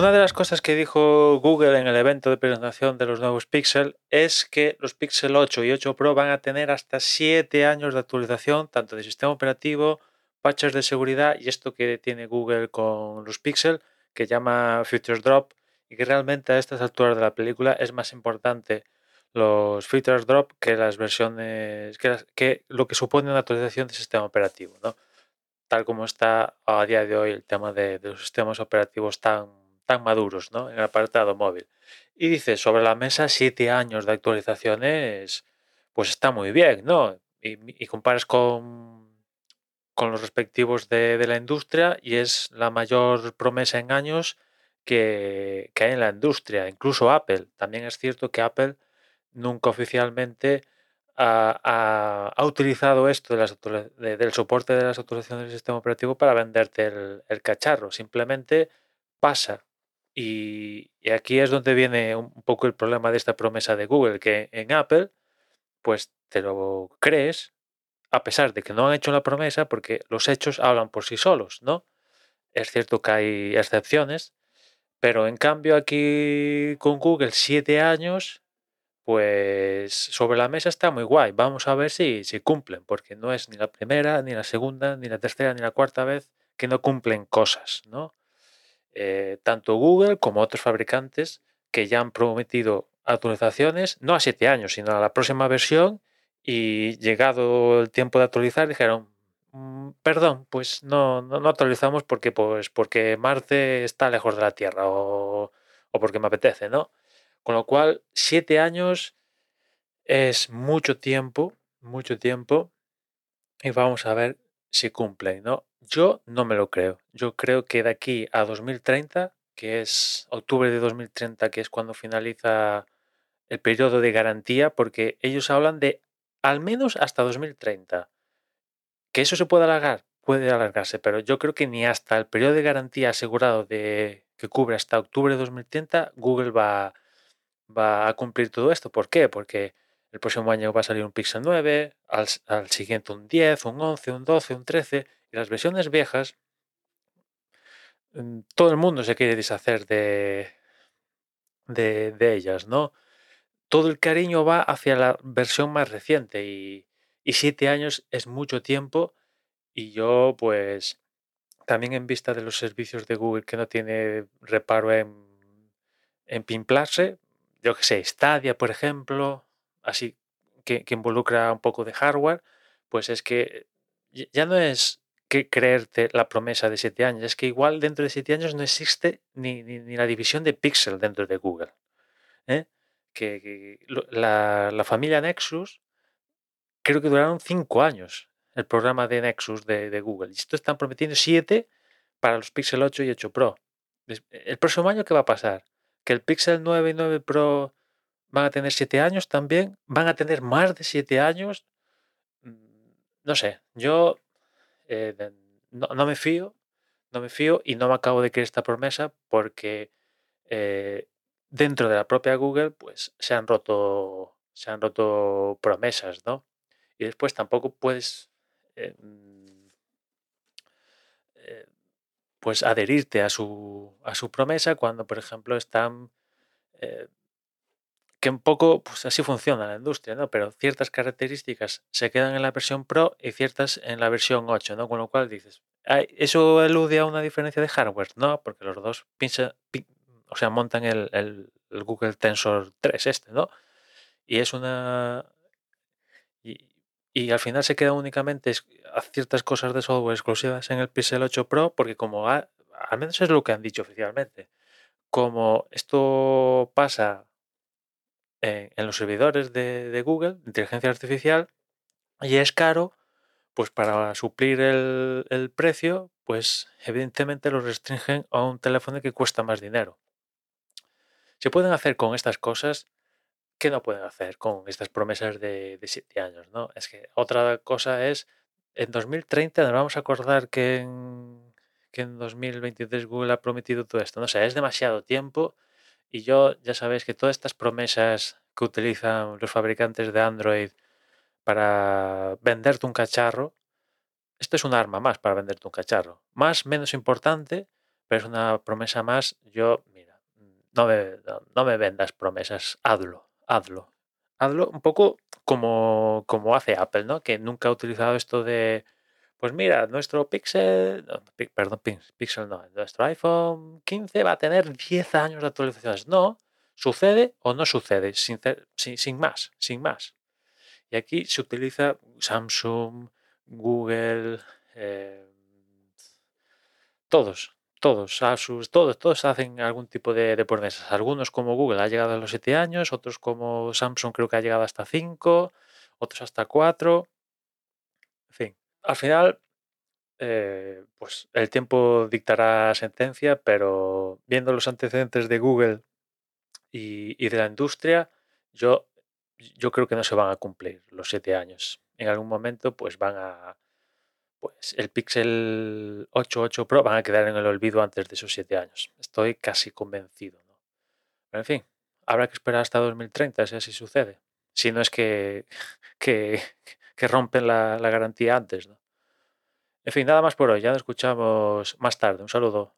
una de las cosas que dijo Google en el evento de presentación de los nuevos Pixel es que los Pixel 8 y 8 Pro van a tener hasta 7 años de actualización, tanto de sistema operativo, patches de seguridad y esto que tiene Google con los Pixel, que llama Features Drop, y que realmente a estas alturas de la película es más importante los Features Drop que las versiones, que, lo que supone una actualización de sistema operativo, ¿no? Tal como está a día de hoy el tema de los sistemas operativos tan tan maduros ¿no? en el apartado móvil. Y dice, sobre la mesa, siete años de actualizaciones, pues está muy bien, ¿no? Y, comparas con, con los respectivos de, de, la industria y es la mayor promesa en años que, que, hay en la industria, incluso Apple. También es cierto que Apple nunca oficialmente ha, ha, utilizado esto de las, del soporte de las actualizaciones del sistema operativo para venderte el cacharro. Simplemente pasa y, aquí es donde viene un poco el problema de esta promesa de Google, que en Apple, pues te lo crees, a pesar de que no han hecho la promesa, porque los hechos hablan por sí solos, ¿no? Es cierto que hay excepciones, pero en cambio aquí con Google siete años, pues sobre la mesa está muy guay. Vamos a ver si, si cumplen, porque no es ni la primera, ni la segunda, ni la tercera, ni la cuarta vez que no cumplen cosas, ¿no? Eh, tanto Google como otros fabricantes que ya han prometido actualizaciones, no a siete años, sino a la próxima versión, y llegado el tiempo de actualizar, dijeron, mm, perdón, pues no, no, actualizamos porque, pues, porque Marte está lejos de la Tierra o, o porque me apetece, ¿no? Con lo cual, siete años es mucho tiempo, mucho tiempo, y vamos a ver si cumplen, ¿no? Yo no me lo creo. Yo creo que de aquí a 2030, que es octubre de 2030, que es cuando finaliza el periodo de garantía, porque ellos hablan de al menos hasta 2030. Que eso se puede alargar, puede alargarse, pero yo creo que ni hasta el periodo de garantía asegurado de que cubre hasta octubre de 2030, Google va a cumplir todo esto. ¿Por qué? Porque el próximo año va a salir un Pixel 9, al, siguiente un 10, un 11, un 12, un 13 y las versiones viejas, mm, todo el mundo se quiere deshacer de, de, ellas, ¿no? Todo el cariño va hacia la versión más reciente y, siete años es mucho tiempo y yo pues también en vista de los servicios de Google que no tiene reparo en, en pimplarse, yo que sé, Stadia por ejemplo, así que, que involucra un poco de hardware, pues es que ya no es que creerte la promesa de siete años. Es que igual dentro de siete años no existe ni, ni, la división de Pixel dentro de Google. ¿eh? Que, la, la, familia Nexus creo que duraron cinco años el programa de Nexus de, de Google. Y esto están prometiendo siete para los Pixel 8 y 8 Pro. El próximo año, ¿qué va a pasar? Que el Pixel 9 y 9 Pro van a tener siete años también. Van a tener más de siete años. Mm, no sé, yo eh, no, me fío, no me fío y no me acabo de creer esta promesa porque eh, dentro de la propia Google pues se han roto se han roto promesas, ¿no? Y después tampoco puedes eh, mm, pues adherirte a su, a su promesa cuando, por ejemplo, están que un poco, pues así funciona la industria, ¿no? Pero ciertas características se quedan en la versión Pro y ciertas en la versión 8, ¿no? Con lo cual dices, ¿eso elude a una diferencia de hardware? No, porque los dos piensa, o sea, montan el, el, Google Tensor 3 este, ¿no? Y es una... Y, y, al final se queda únicamente a ciertas cosas de software exclusivas en el Pixel 8 Pro, porque como al menos es lo que han dicho oficialmente, como esto pasa en, los servidores de, Google, de inteligencia artificial, y es caro, pues para suplir el, precio, pues evidentemente lo restringen a un teléfono que cuesta más dinero. Se pueden hacer con estas cosas que no pueden hacer con estas promesas de, siete años, ¿no? Es que otra cosa es, en 2030 nos vamos a acordar que en, que en 2023 Google ha prometido todo esto. No sé, es demasiado tiempo y yo ya sabéis que todas estas promesas que utilizan los fabricantes de Android para venderte un cacharro, esto es un arma más para venderte un cacharro. Más, menos importante, pero es una promesa más. Yo, mira, no me, no, me vendas promesas, hazlo, hazlo. Hazlo un poco como, como hace Apple, ¿no? Que nunca ha utilizado esto de, pues mira, nuestro Pixel, perdón, Pixel no, nuestro iPhone 15 va a tener 10 años de actualizaciones. No, sucede o no sucede, sin, más, sin más. Y aquí se utiliza Samsung, Google, eh, todos, todos, Asus, todos, todos hacen algún tipo de, promesas. Algunos como Google ha llegado a los 7 años, otros como Samsung creo que ha llegado hasta 5, otros hasta 4. Al final, eh, pues el tiempo dictará sentencia, pero viendo los antecedentes de Google y, de la industria, yo, yo creo que no se van a cumplir los 7 años. En algún momento, pues van a pues el Pixel 8, 8 Pro van a quedar en el olvido antes de esos 7 años. Estoy casi convencido. ¿no? Pero en fin, habrá que esperar hasta 2030 si así sucede. Si no es que, que, rompen la, garantía antes. ¿no? En fin, nada más por hoy. Ya nos escuchamos más tarde. Un saludo.